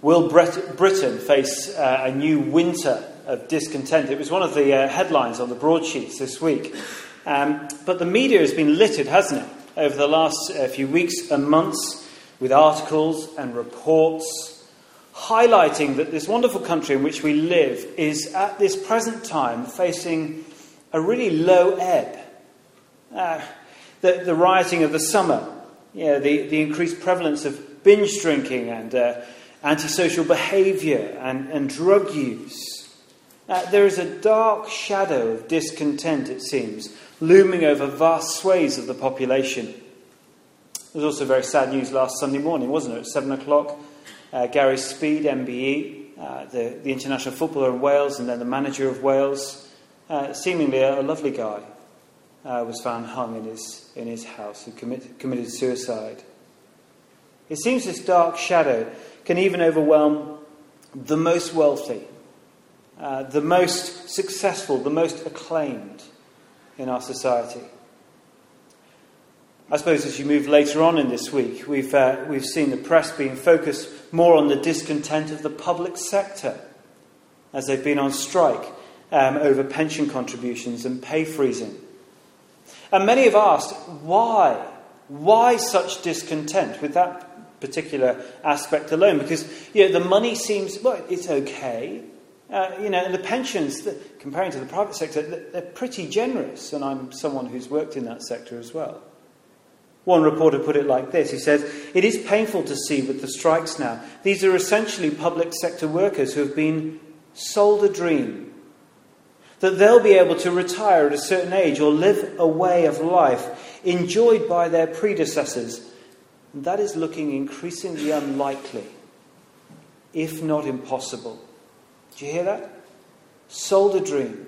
Will Britain face uh, a new winter of discontent? It was one of the uh, headlines on the broadsheets this week. Um, but the media has been littered, hasn't it, over the last uh, few weeks and months with articles and reports highlighting that this wonderful country in which we live is at this present time facing a really low ebb. Uh, the, the rioting of the summer, you know, the, the increased prevalence of binge drinking and uh, antisocial behaviour and, and drug use. Uh, there is a dark shadow of discontent, it seems, looming over vast swathes of the population. There was also very sad news last Sunday morning, wasn't it? At 7 o'clock, uh, Gary Speed, MBE, uh, the, the international footballer in Wales and then the manager of Wales, uh, seemingly a, a, lovely guy, uh, was found hung in his, in his house who commit, committed suicide. It seems this dark shadow can even overwhelm the most wealthy, uh, the most successful, the most acclaimed in our society. I suppose as you move later on in this week, we've, uh, we've seen the press being focused more on the discontent of the public sector as they've been on strike um, over pension contributions and pay freezing. And many have asked, why? Why such discontent with that particular aspect alone because you know, the money seems, well, it's okay. Uh, you know, and the pensions, comparing to the private sector, they're pretty generous, and I'm someone who's worked in that sector as well. One reporter put it like this He says, It is painful to see with the strikes now. These are essentially public sector workers who have been sold a dream that they'll be able to retire at a certain age or live a way of life enjoyed by their predecessors that is looking increasingly unlikely, if not impossible. Do you hear that? Sold a dream,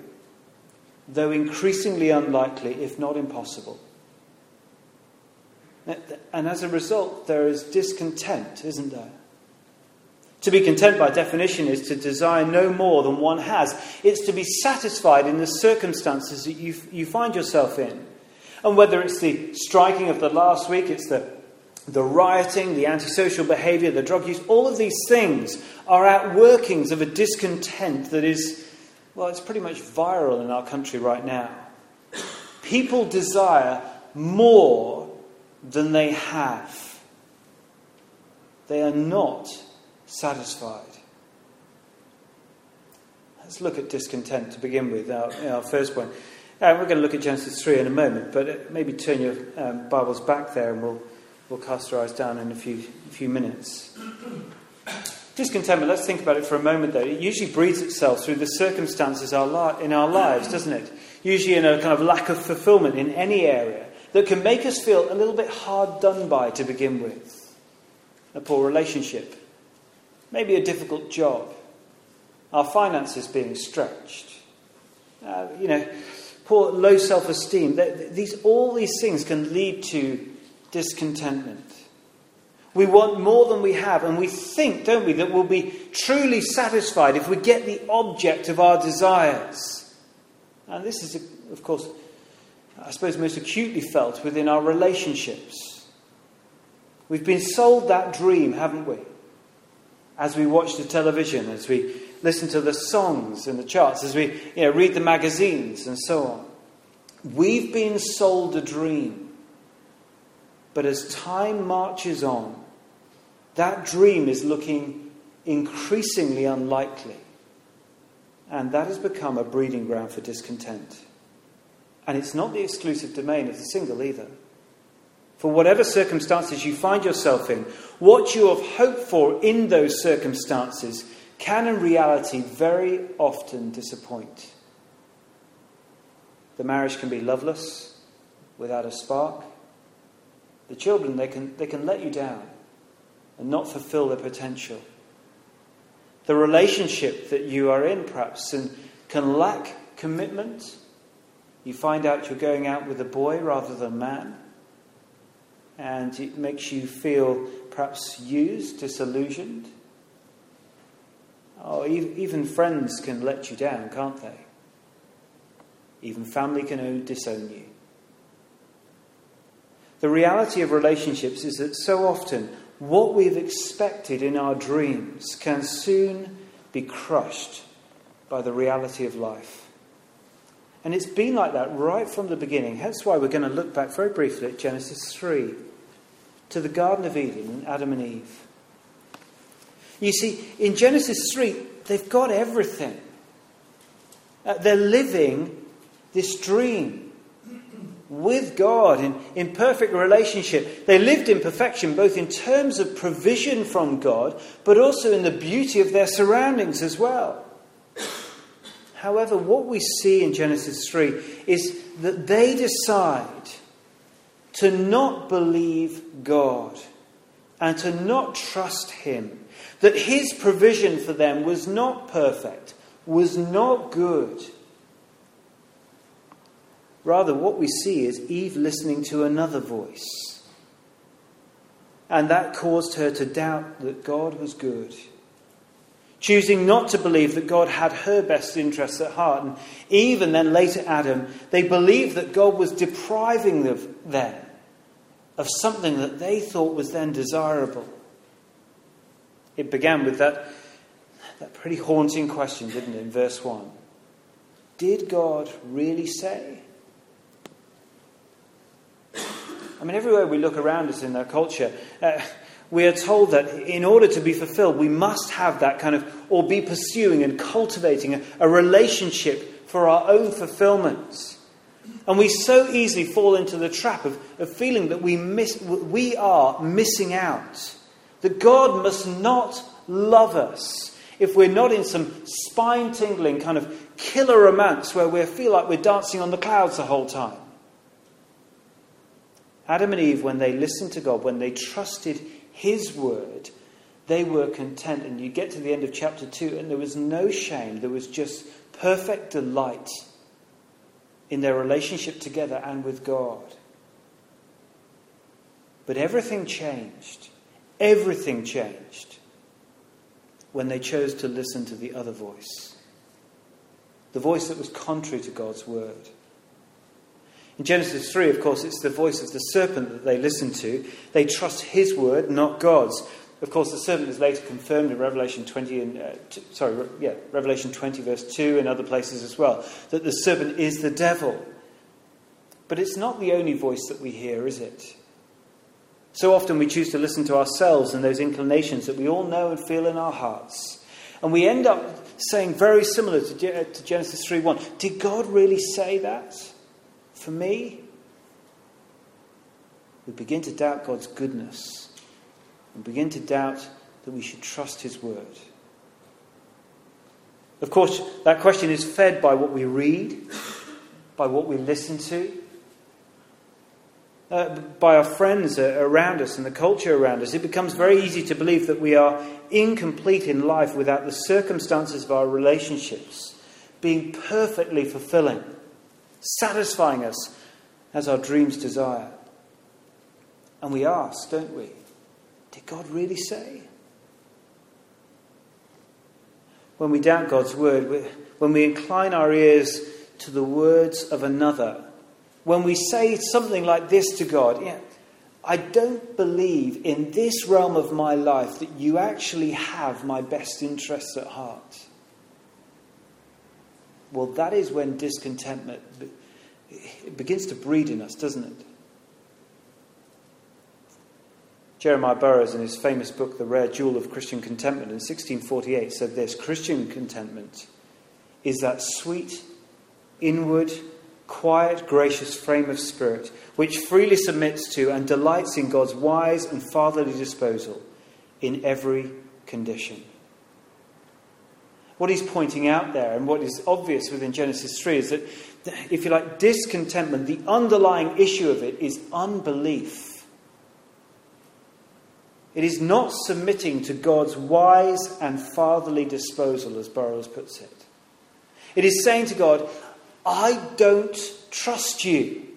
though increasingly unlikely, if not impossible. And as a result, there is discontent, isn't there? To be content, by definition, is to desire no more than one has. It's to be satisfied in the circumstances that you, you find yourself in. And whether it's the striking of the last week, it's the the rioting, the antisocial behavior, the drug use, all of these things are outworkings of a discontent that is, well, it's pretty much viral in our country right now. People desire more than they have, they are not satisfied. Let's look at discontent to begin with, our, our first point. Uh, we're going to look at Genesis 3 in a moment, but uh, maybe turn your um, Bibles back there and we'll we'll cast our eyes down in a few, few minutes. Discontentment, let's think about it for a moment though. It usually breeds itself through the circumstances in our lives, doesn't it? Usually in a kind of lack of fulfillment in any area that can make us feel a little bit hard done by to begin with. A poor relationship, maybe a difficult job, our finances being stretched, uh, you know, poor low self esteem. These, all these things can lead to discontentment. We want more than we have, and we think, don't we, that we'll be truly satisfied if we get the object of our desires. And this is, of course, I suppose, most acutely felt within our relationships. We've been sold that dream, haven't we? As we watch the television, as we listen to the songs and the charts, as we you know, read the magazines and so on. We've been sold a dream. But as time marches on, that dream is looking increasingly unlikely. And that has become a breeding ground for discontent. And it's not the exclusive domain of the single either. For whatever circumstances you find yourself in, what you have hoped for in those circumstances can in reality very often disappoint. The marriage can be loveless, without a spark. The children, they can, they can let you down and not fulfill their potential. The relationship that you are in, perhaps, and can lack commitment. You find out you're going out with a boy rather than a man, and it makes you feel perhaps used, disillusioned. Oh, even friends can let you down, can't they? Even family can disown you. The reality of relationships is that so often what we've expected in our dreams can soon be crushed by the reality of life. And it's been like that right from the beginning. That's why we're going to look back very briefly at Genesis 3 to the Garden of Eden and Adam and Eve. You see, in Genesis 3, they've got everything. Uh, they're living this dream with God in, in perfect relationship. They lived in perfection, both in terms of provision from God, but also in the beauty of their surroundings as well. However, what we see in Genesis 3 is that they decide to not believe God and to not trust Him. That His provision for them was not perfect, was not good. Rather, what we see is Eve listening to another voice. And that caused her to doubt that God was good choosing not to believe that God had her best interests at heart. And even then, later Adam, they believed that God was depriving them of something that they thought was then desirable. It began with that, that pretty haunting question, didn't it, in verse 1? Did God really say? I mean, everywhere we look around us in our culture, uh, we are told that in order to be fulfilled, we must have that kind of, or be pursuing and cultivating a, a relationship for our own fulfillment. And we so easily fall into the trap of, of feeling that we, miss, we are missing out. That God must not love us if we're not in some spine tingling kind of killer romance where we feel like we're dancing on the clouds the whole time. Adam and Eve, when they listened to God, when they trusted his word, they were content. And you get to the end of chapter 2, and there was no shame. There was just perfect delight in their relationship together and with God. But everything changed. Everything changed when they chose to listen to the other voice. The voice that was contrary to God's word. In Genesis 3, of course, it's the voice of the serpent that they listen to. They trust his word, not God's. Of course, the serpent is later confirmed in Revelation 20 and uh, t- sorry, yeah, Revelation 20 verse 2 and other places as well, that the serpent is the devil. But it's not the only voice that we hear, is it? So often we choose to listen to ourselves and those inclinations that we all know and feel in our hearts. And we end up saying very similar to, to Genesis 3:1. Did God really say that? For me, we begin to doubt God's goodness and begin to doubt that we should trust His word. Of course, that question is fed by what we read, by what we listen to, uh, by our friends uh, around us and the culture around us. It becomes very easy to believe that we are incomplete in life without the circumstances of our relationships being perfectly fulfilling satisfying us as our dreams desire. And we ask, don't we? Did God really say? When we doubt God's word, when we incline our ears to the words of another, when we say something like this to God, yeah, I don't believe in this realm of my life that you actually have my best interests at heart. Well, that is when discontentment begins to breed in us, doesn't it? Jeremiah Burroughs, in his famous book, The Rare Jewel of Christian Contentment, in 1648, said this Christian contentment is that sweet, inward, quiet, gracious frame of spirit which freely submits to and delights in God's wise and fatherly disposal in every condition. What he's pointing out there, and what is obvious within Genesis 3, is that, if you like, discontentment, the underlying issue of it is unbelief. It is not submitting to God's wise and fatherly disposal, as Burroughs puts it. It is saying to God, I don't trust you.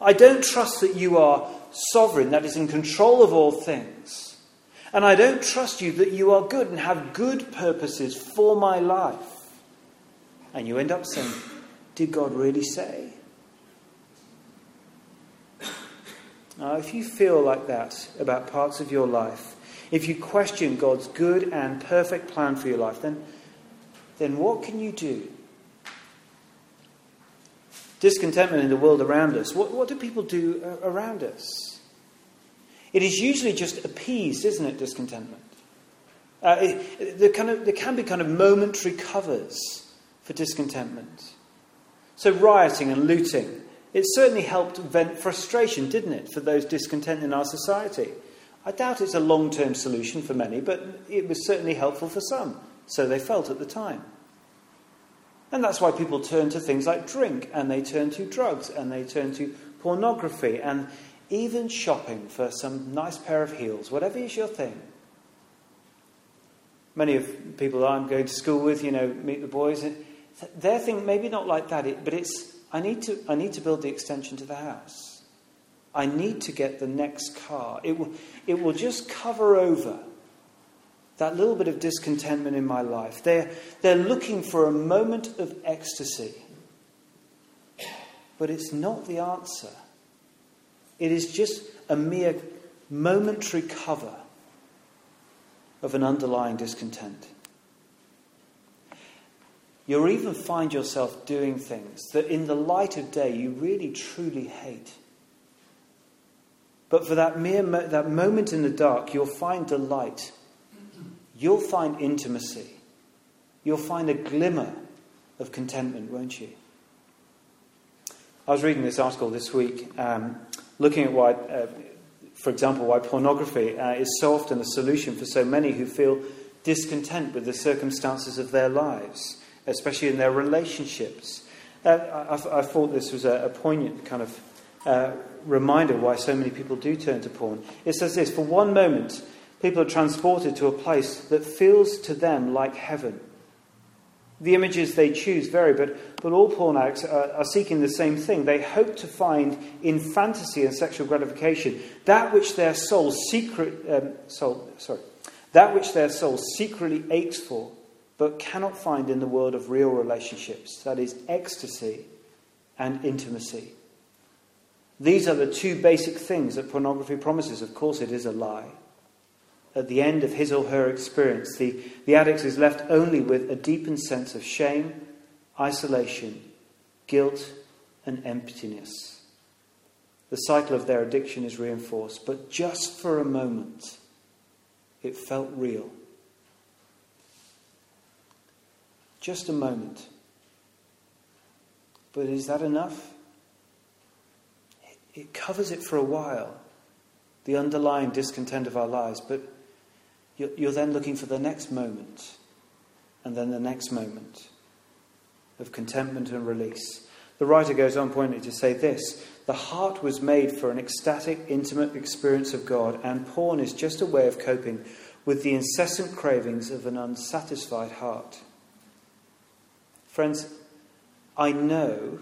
I don't trust that you are sovereign, that is in control of all things. And I don't trust you that you are good and have good purposes for my life. And you end up saying, Did God really say? Now, if you feel like that about parts of your life, if you question God's good and perfect plan for your life, then, then what can you do? Discontentment in the world around us. What, what do people do uh, around us? It is usually just appeased, isn't it, discontentment? Uh, it, there, kind of, there can be kind of momentary covers for discontentment. So, rioting and looting, it certainly helped vent frustration, didn't it, for those discontent in our society? I doubt it's a long term solution for many, but it was certainly helpful for some. So they felt at the time. And that's why people turn to things like drink, and they turn to drugs, and they turn to pornography, and even shopping for some nice pair of heels, whatever is your thing. Many of people I'm going to school with, you know, meet the boys, their thing maybe not like that, but it's I need to I need to build the extension to the house. I need to get the next car. It will, it will just cover over that little bit of discontentment in my life. They're, they're looking for a moment of ecstasy. But it's not the answer. It is just a mere momentary cover of an underlying discontent. You'll even find yourself doing things that, in the light of day, you really truly hate. But for that mere mo- that moment in the dark, you'll find delight. You'll find intimacy. You'll find a glimmer of contentment, won't you? I was reading this article this week, um, looking at why, uh, for example, why pornography uh, is so often a solution for so many who feel discontent with the circumstances of their lives, especially in their relationships. Uh, I, I, thought this was a, a poignant kind of uh, reminder why so many people do turn to porn. It says this For one moment, people are transported to a place that feels to them like heaven. The images they choose vary, but, but all porn addicts are, are seeking the same thing. They hope to find in fantasy and sexual gratification that which their soul secret um, soul sorry that which their soul secretly aches for, but cannot find in the world of real relationships. That is ecstasy and intimacy. These are the two basic things that pornography promises. Of course, it is a lie. At the end of his or her experience, the, the addict is left only with a deepened sense of shame, isolation, guilt, and emptiness. The cycle of their addiction is reinforced, but just for a moment, it felt real. Just a moment. But is that enough? it covers it for a while, the underlying discontent of our lives, but you're, you're then looking for the next moment, and then the next moment of contentment and release. The writer goes on pointedly to say this The heart was made for an ecstatic, intimate experience of God, and porn is just a way of coping with the incessant cravings of an unsatisfied heart. Friends, I know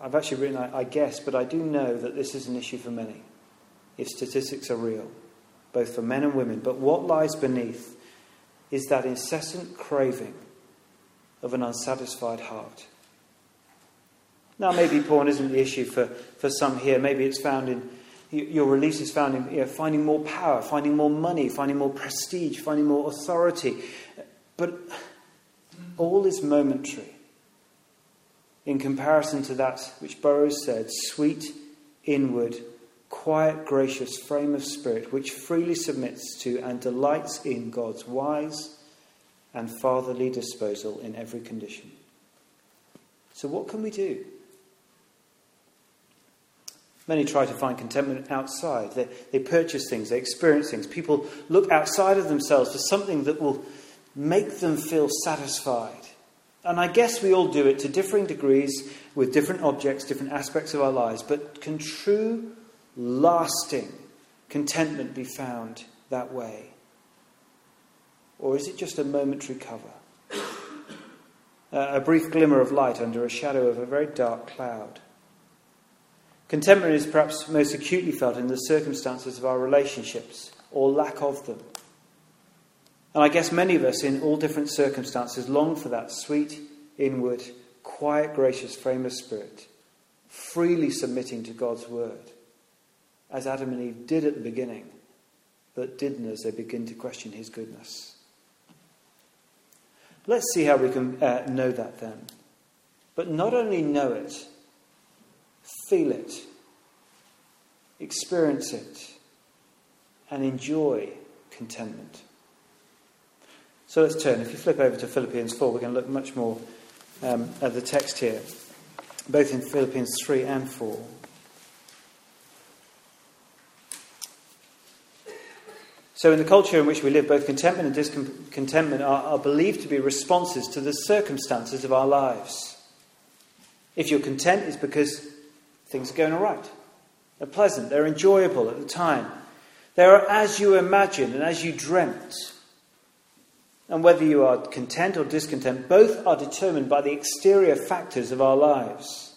I've actually written, I, I guess, but I do know that this is an issue for many. If statistics are real, both for men and women. But what lies beneath is that incessant craving of an unsatisfied heart. Now, maybe porn isn't the issue for, for some here. Maybe it's found in, your release is found in you know, finding more power, finding more money, finding more prestige, finding more authority. But all is momentary in comparison to that which Burroughs said sweet, inward, quiet, gracious frame of spirit, which freely submits to and delights in God's wise and fatherly disposal in every condition. So, what can we do? Many try to find contentment outside. They, they purchase things, they experience things. People look outside of themselves for something that will make them feel satisfied. And I guess we all do it to differing degrees with different objects, different aspects of our lives. But can true, lasting contentment be found that way? Or is it just a momentary cover? a brief glimmer of light under a shadow of a very dark cloud. Contentment is perhaps most acutely felt in the circumstances of our relationships or lack of them. And I guess many of us, in all different circumstances, long for that sweet, inward, quiet, gracious frame of spirit, freely submitting to God's word, as Adam and Eve did at the beginning, but didn't as they begin to question his goodness. Let's see how we can uh, know that then. But not only know it, feel it, experience it, and enjoy contentment. So let's turn. If you flip over to Philippians 4, we're going to look much more um, at the text here, both in Philippians 3 and 4. So, in the culture in which we live, both contentment and discontentment are, are believed to be responses to the circumstances of our lives. If you're content, it's because things are going all right. They're pleasant, they're enjoyable at the time. They are as you imagined and as you dreamt. And whether you are content or discontent, both are determined by the exterior factors of our lives.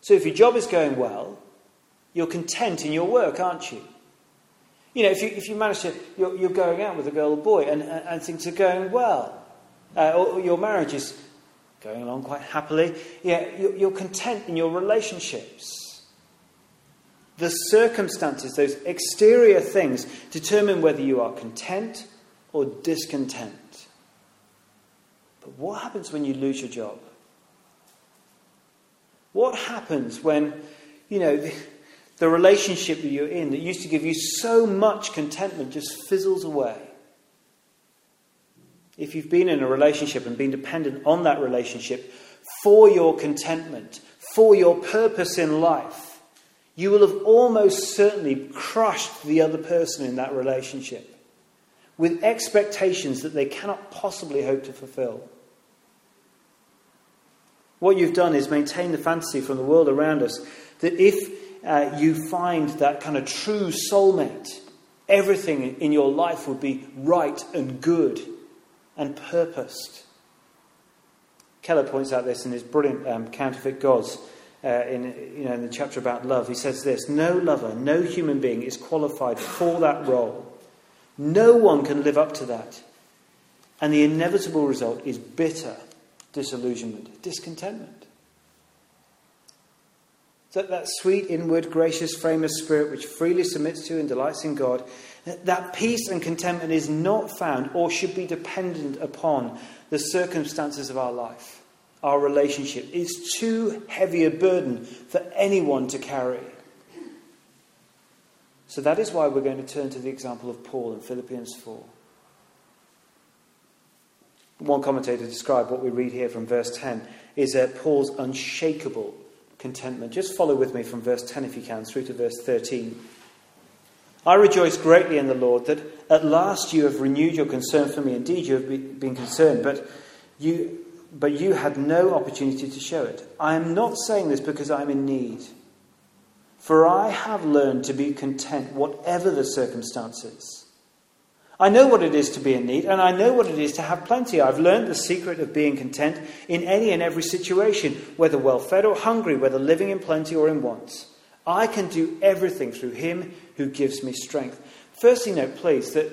So if your job is going well, you're content in your work, aren't you? You know, if you, if you manage to, you're, you're going out with a girl or boy and, and, things are going well, uh, or, or, your marriage is going along quite happily, yeah, you're, you're content in your relationships. The circumstances, those exterior things, determine whether you are content or discontent. But what happens when you lose your job? What happens when, you know, the relationship that you're in that used to give you so much contentment just fizzles away. If you've been in a relationship and been dependent on that relationship for your contentment, for your purpose in life, you will have almost certainly crushed the other person in that relationship with expectations that they cannot possibly hope to fulfill. What you've done is maintain the fantasy from the world around us that if uh, you find that kind of true soulmate, everything in your life would be right and good and purposed. Keller points out this in his brilliant um, Counterfeit Gods. Uh, in, you know, in the chapter about love, he says this No lover, no human being is qualified for that role. No one can live up to that. And the inevitable result is bitter disillusionment, discontentment that, that sweet, inward, gracious frame of spirit which freely submits to and delights in God, that peace and contentment is not found or should be dependent upon the circumstances of our life, our relationship. is too heavy a burden for anyone to carry. So that is why we're going to turn to the example of Paul in Philippians 4. One commentator described what we read here from verse 10 is uh, Paul's unshakable contentment. Just follow with me from verse 10 if you can, through to verse 13. I rejoice greatly in the Lord that at last you have renewed your concern for me. Indeed, you have been concerned, but you, but you had no opportunity to show it. I am not saying this because I am in need. For I have learned to be content, whatever the circumstances. I know what it is to be in need, and I know what it is to have plenty. I've learned the secret of being content in any and every situation, whether well fed or hungry, whether living in plenty or in want. I can do everything through him who gives me strength. Firstly, note, please, that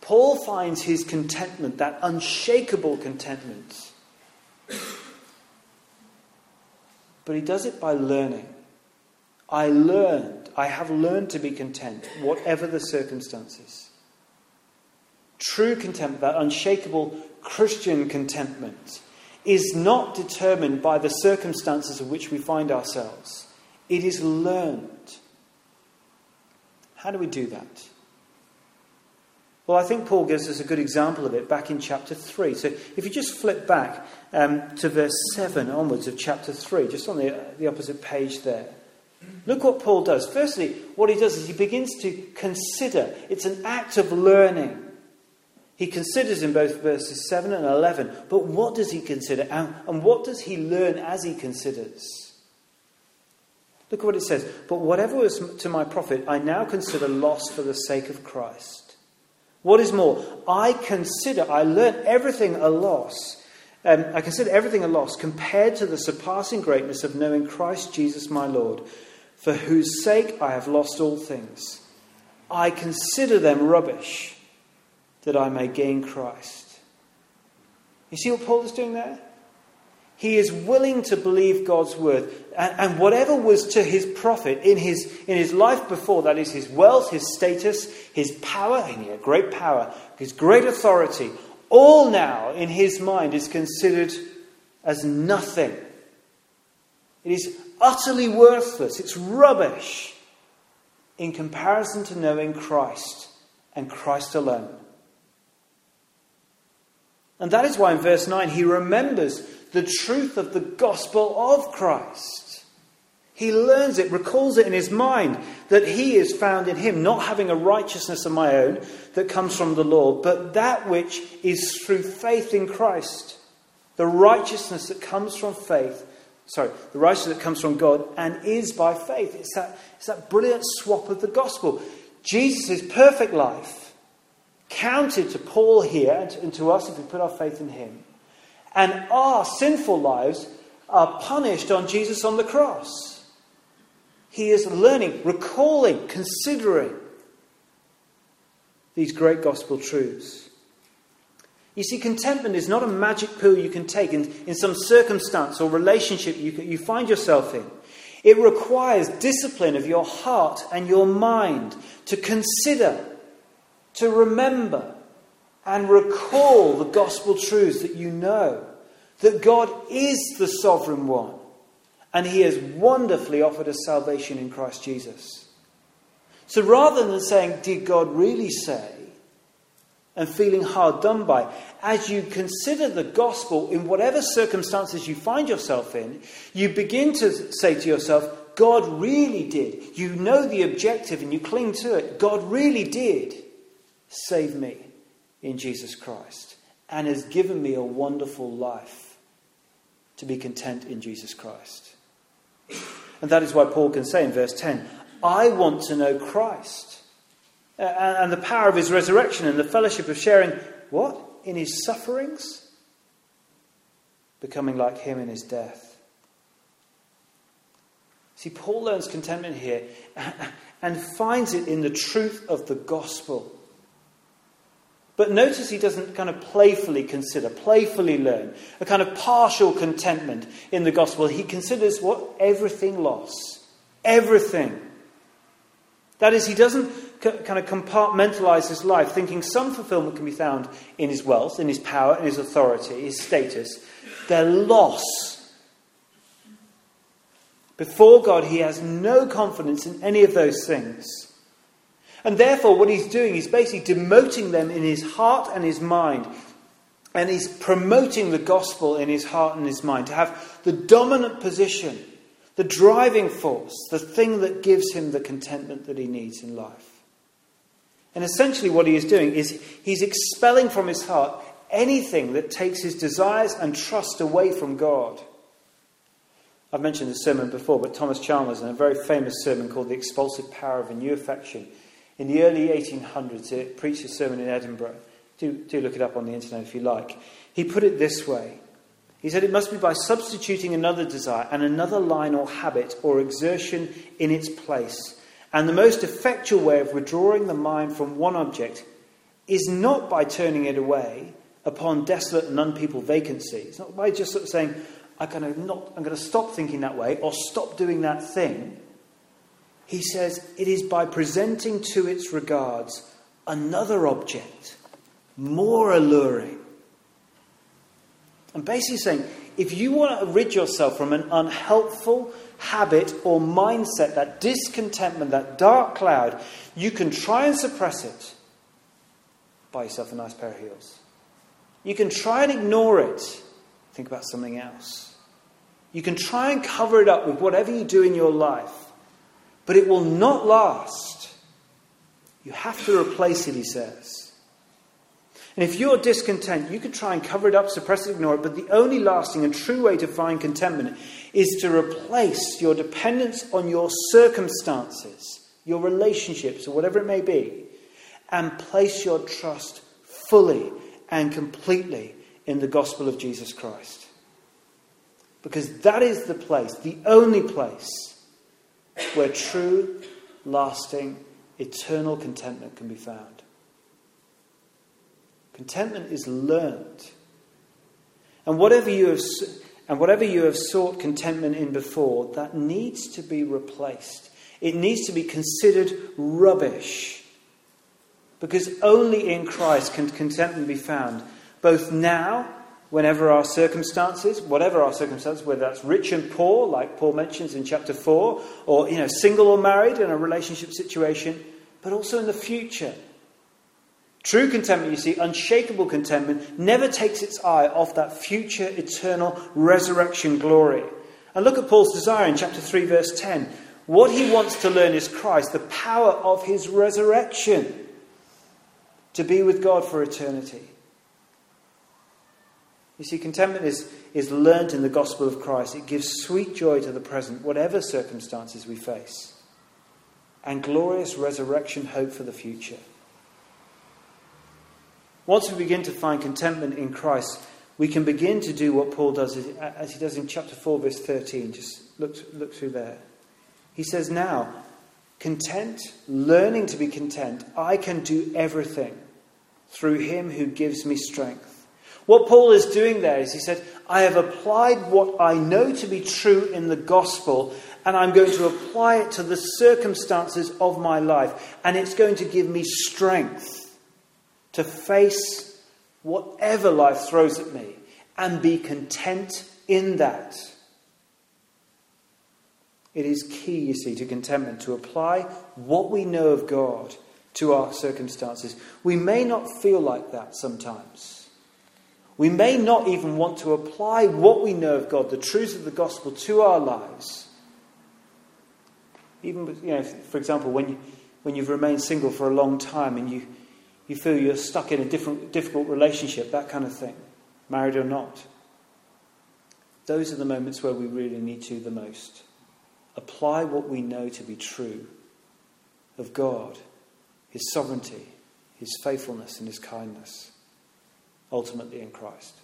Paul finds his contentment, that unshakable contentment. But he does it by learning. I learned, I have learned to be content, whatever the circumstances. True contentment, that unshakable Christian contentment, is not determined by the circumstances in which we find ourselves. It is learned. How do we do that? Well, I think Paul gives us a good example of it back in chapter 3. So if you just flip back um, to verse 7 onwards of chapter 3, just on the, the opposite page there, look what Paul does. Firstly, what he does is he begins to consider, it's an act of learning. He considers in both verses 7 and 11, but what does he consider? And, and what does he learn as he considers? Look at what it says. But whatever was to my profit, I now consider loss for the sake of Christ. What is more, I consider, I learn everything a loss. Um, I consider everything a loss compared to the surpassing greatness of knowing Christ Jesus my Lord, for whose sake I have lost all things. I consider them rubbish that I may gain Christ. You see what Paul is doing there? He is willing to believe God's word. And, and, whatever was to his profit in his, in his life before, that is his wealth, his status, his power, and he had great power, his great authority, all now in his mind is considered as nothing. It is utterly worthless. It's rubbish in comparison to knowing Christ and Christ alone. And that is why in verse 9 he remembers the truth of the gospel of Christ. He learns it, recalls it in his mind that he is found in him, not having a righteousness of my own that comes from the law, but that which is through faith in Christ. The righteousness that comes from faith, sorry, the righteousness that comes from God and is by faith. It's that, it's that brilliant swap of the gospel. Jesus' perfect life counted to Paul here and to, and to us if we put our faith in him and our sinful lives are punished on Jesus on the cross. He is learning, recalling, considering these great gospel truths. You see, contentment is not a magic pill you can take in, in some circumstance or relationship you, you find yourself in. It requires discipline of your heart and your mind to consider, to remember, and recall the gospel truths that you know that God is the sovereign one and he has wonderfully offered us salvation in Christ Jesus. So rather than saying, Did God really say? and feeling hard done by, as you consider the gospel in whatever circumstances you find yourself in, you begin to say to yourself, God really did. You know the objective and you cling to it. God really did save me in Jesus Christ and has given me a wonderful life to be content in Jesus Christ. And that is why Paul can say in verse 10 I want to know Christ and the power of his resurrection and the fellowship of sharing what? In his sufferings? Becoming like him in his death. See, Paul learns contentment here and finds it in the truth of the gospel. But notice he doesn't kind of playfully consider, playfully learn, a kind of partial contentment in the gospel. He considers what? Everything loss. Everything. That is, he doesn't kind of compartmentalize his life, thinking some fulfillment can be found in his wealth, in his power, in his authority, his status. Their loss. Before God, he has no confidence in any of those things. And therefore, what he's doing is basically demoting them in his heart and his mind. And he's promoting the gospel in his heart and his mind to have the dominant position, the driving force, the thing that gives him the contentment that he needs in life. And essentially, what he is doing is he's expelling from his heart anything that takes his desires and trust away from God. I've mentioned this sermon before, but Thomas Chalmers, in a very famous sermon called The Expulsive Power of a New Affection, in the early 1800s, he preached a sermon in Edinburgh. Do, do look it up on the internet if you like. He put it this way He said, It must be by substituting another desire and another line or habit or exertion in its place. And the most effectual way of withdrawing the mind from one object is not by turning it away upon desolate and unpeopled vacancy. It's not by just sort of saying, I'm not, I'm going to stop thinking that way or stop doing that thing he says it is by presenting to its regards another object, more alluring. And basically saying, if you want to rid yourself from an unhelpful habit or mindset, that discontentment, that dark cloud, you can try and suppress it. Buy yourself a nice pair of heels. You can try and ignore it. Think about something else. You can try and cover it up with whatever you do in your life but it will not last. You have to replace it, he says. And if you're discontent, you can try and cover it up, suppress it, ignore it, but the only lasting and true way to find contentment is to replace your dependence on your circumstances, your relationships, or whatever it may be, and place your trust fully and completely in the gospel of Jesus Christ. Because that is the place, the only place where true, lasting, eternal contentment can be found. Contentment is learned. And whatever you have and whatever you have sought contentment in before, that needs to be replaced. It needs to be considered rubbish. Because only in Christ can contentment be found, both now, whenever our circumstances, whatever our circumstances, whether that's rich and poor, like Paul mentions in chapter 4, or you know, single or married in a relationship situation, but also in the future True contentment, you see, unshakable contentment, never takes its eye off that future eternal resurrection glory. And look at Paul's desire in chapter 3, verse 10. What he wants to learn is Christ, the power of his resurrection, to be with God for eternity. You see, contentment is, is learned in the gospel of Christ. It gives sweet joy to the present, whatever circumstances we face, and glorious resurrection hope for the future. Once we begin to find contentment in Christ, we can begin to do what Paul does as he does in chapter 4, verse 13. Just look, look through there. He says, Now, content, learning to be content, I can do everything through him who gives me strength. What Paul is doing there is he said, I have applied what I know to be true in the gospel, and I'm going to apply it to the circumstances of my life, and it's going to give me strength to face whatever life throws at me and be content in that. It is key, you see, to contentment to apply what we know of God to our circumstances. We may not feel like that sometimes. We may not even want to apply what we know of God, the truths of the gospel, to our lives. Even, you know, for example, when, you, when you've remained single for a long time and you, you feel you're stuck in a different, difficult relationship, that kind of thing, married or not. Those are the moments where we really need to the most. Apply what we know to be true of God, His sovereignty, His faithfulness, and His kindness, ultimately in Christ.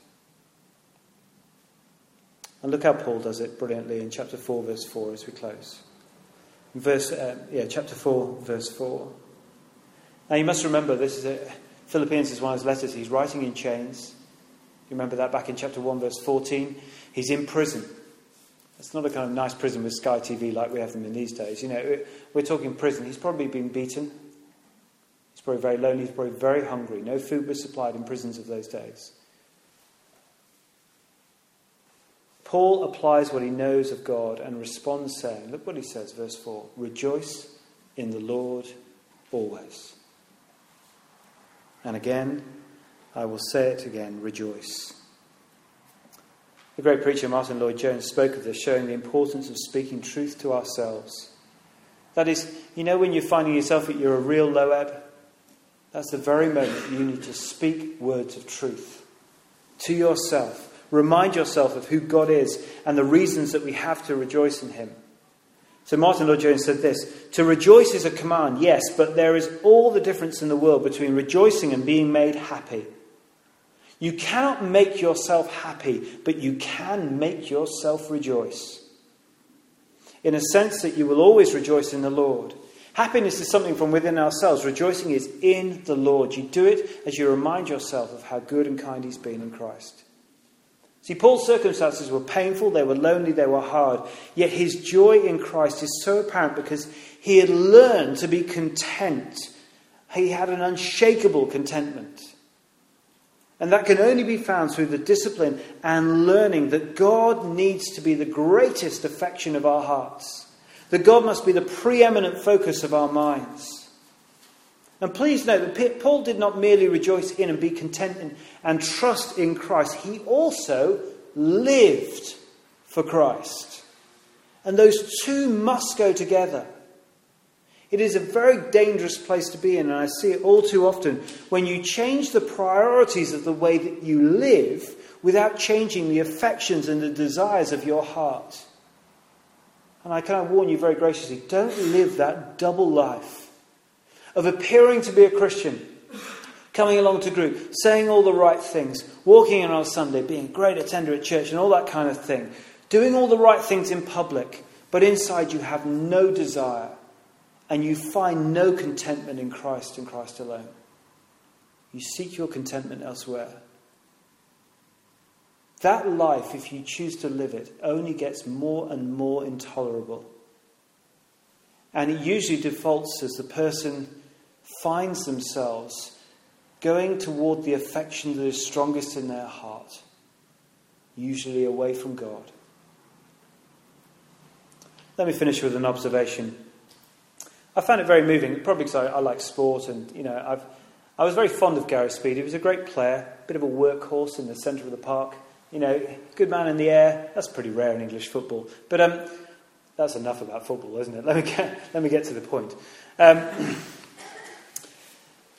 And look how Paul does it brilliantly in chapter 4, verse 4 as we close. Verse, uh, yeah, chapter 4, verse 4. Now you must remember, this is a, Philippians is one of his letters. He's writing in chains. You remember that back in chapter 1, verse 14? He's in prison. It's not a kind of nice prison with Sky TV like we have them in these days. You know, we're talking prison. He's probably been beaten. Probably very lonely. He's probably very hungry. No food was supplied in prisons of those days. Paul applies what he knows of God and responds saying, Look what he says, verse 4 Rejoice in the Lord always. And again, I will say it again rejoice. The great preacher Martyn Lloyd-Jones spoke of this, showing the importance of speaking truth to ourselves. That is, you know, when you're finding yourself that you're a real low ebb, that's the very moment you need to speak words of truth to yourself. Remind yourself of who God is and the reasons that we have to rejoice in Him. So Martyn Lloyd-Jones said this To rejoice is a command, yes, but there is all the difference in the world between rejoicing and being made happy. You cannot make yourself happy, but you can make yourself rejoice. In a sense that you will always rejoice in the Lord. Happiness is something from within ourselves. Rejoicing is in the Lord. You do it as you remind yourself of how good and kind He's been in Christ. See, Paul's circumstances were painful, they were lonely, they were hard. Yet his joy in Christ is so apparent because he had learned to be content. He had an unshakable contentment. And that can only be found through the discipline and learning that God needs to be the greatest affection of our hearts, that God must be the preeminent focus of our minds. And please note that Paul did not merely rejoice in and be content in and trust in Christ, he also lived for Christ. And those two must go together. It is a very dangerous place to be in, and I see it all too often when you change the priorities of the way that you live without changing the affections and the desires of your heart. And I of warn you very graciously don't live that double life of appearing to be a Christian, coming along to group, saying all the right things, walking in on Sunday, being a great attender at church, and all that kind of thing, doing all the right things in public, but inside you have no desire and you find no contentment in Christ and Christ alone. You seek your contentment elsewhere. That life, if you choose to live it, only gets more and more intolerable. And it usually defaults as the person finds themselves going toward the affection that is strongest in their heart, usually away from God. Let me finish with an observation. I found it very moving, probably because I, I like sport, and you know, I've, I was very fond of Gary Speed. He was a great player, a bit of a workhorse in the centre of the park. You know, good man in the air. That's pretty rare in English football. But um, that's enough about football, isn't it? Let me get, let me get to the point. Um,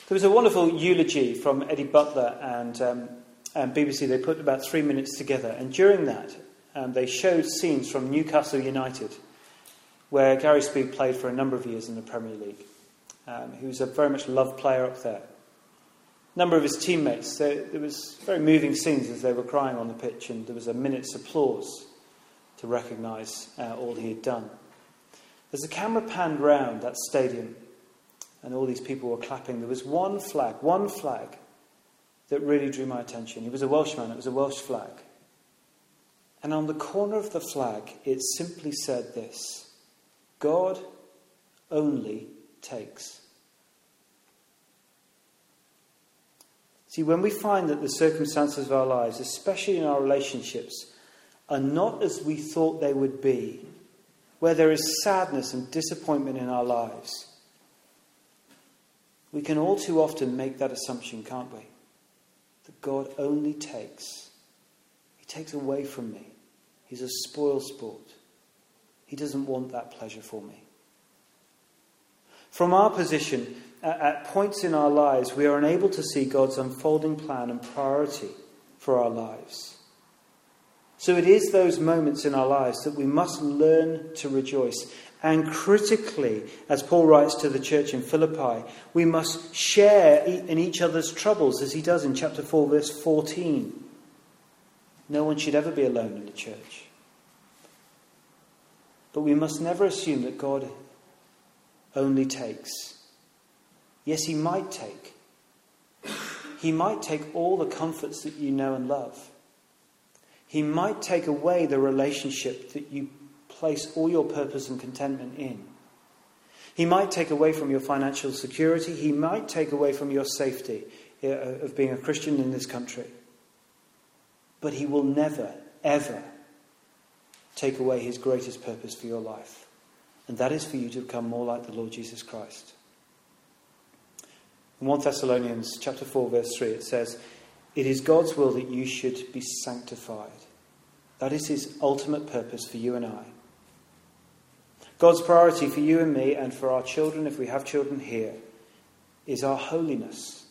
there was a wonderful eulogy from Eddie Butler and, um, and BBC. They put about three minutes together, and during that, um, they showed scenes from Newcastle United, where Gary Speed played for a number of years in the Premier League. Um, he was a very much loved player up there. Number of his teammates, there, there was very moving scenes as they were crying on the pitch, and there was a minute's applause to recognise uh, all he had done. As the camera panned round that stadium and all these people were clapping, there was one flag, one flag that really drew my attention. He was a Welshman, it was a Welsh flag. And on the corner of the flag, it simply said this God only takes. See, when we find that the circumstances of our lives, especially in our relationships, are not as we thought they would be, where there is sadness and disappointment in our lives, we can all too often make that assumption, can't we? That God only takes. He takes away from me. He's a spoil sport. He doesn't want that pleasure for me. From our position, at points in our lives, we are unable to see God's unfolding plan and priority for our lives. So it is those moments in our lives that we must learn to rejoice. And critically, as Paul writes to the church in Philippi, we must share in each other's troubles, as he does in chapter 4, verse 14. No one should ever be alone in the church. But we must never assume that God only takes. Yes, He might take. He might take all the comforts that you know and love. He might take away the relationship that you place all your purpose and contentment in. He might take away from your financial security. He might take away from your safety uh, of being a Christian in this country. But he will never, ever take away his greatest purpose for your life. And that is for you to become more like the Lord Jesus Christ. In 1 Thessalonians chapter 4 verse 3 it says, it is God's will that you should be sanctified. That is His ultimate purpose for you and I. God's priority for you and me and for our children, if we have children here, is our holiness,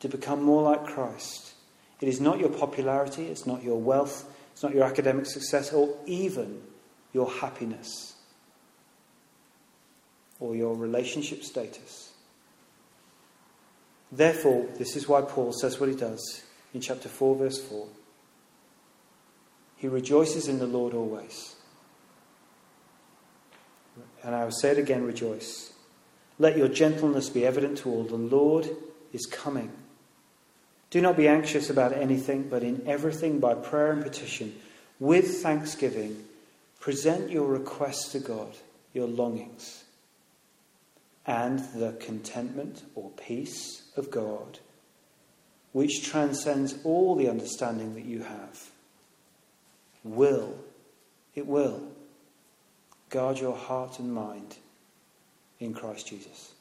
to become more like Christ. It is not your popularity, it's not your wealth, it's not your academic success, or even your happiness or your relationship status. Therefore, this is why Paul says what he does in chapter 4, verse 4. He rejoices in the Lord always. And I will say it again rejoice. Let your gentleness be evident to all. The Lord is coming. Do not be anxious about anything, but in everything by prayer and petition, with thanksgiving, present your requests to God, your longings. And the contentment or peace of God, which transcends all the understanding that you have, will, it will, guard your heart and mind in Christ Jesus.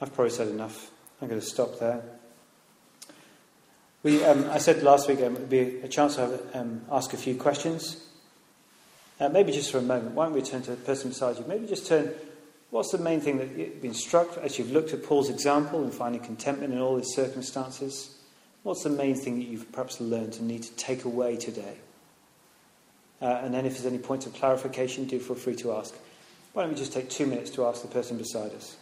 I've probably said enough. I'm going to stop there. We, um, I said last week um, it would be a chance to have, um, ask a few questions. Uh, maybe just for a moment. Why don't we turn to the person beside you? Maybe just turn What's the main thing that you've been struck as you've looked at Paul's example and finding contentment in all his circumstances? What's the main thing that you've perhaps learned and need to take away today? Uh, and then, if there's any points of clarification, do feel free to ask. Why don't we just take two minutes to ask the person beside us?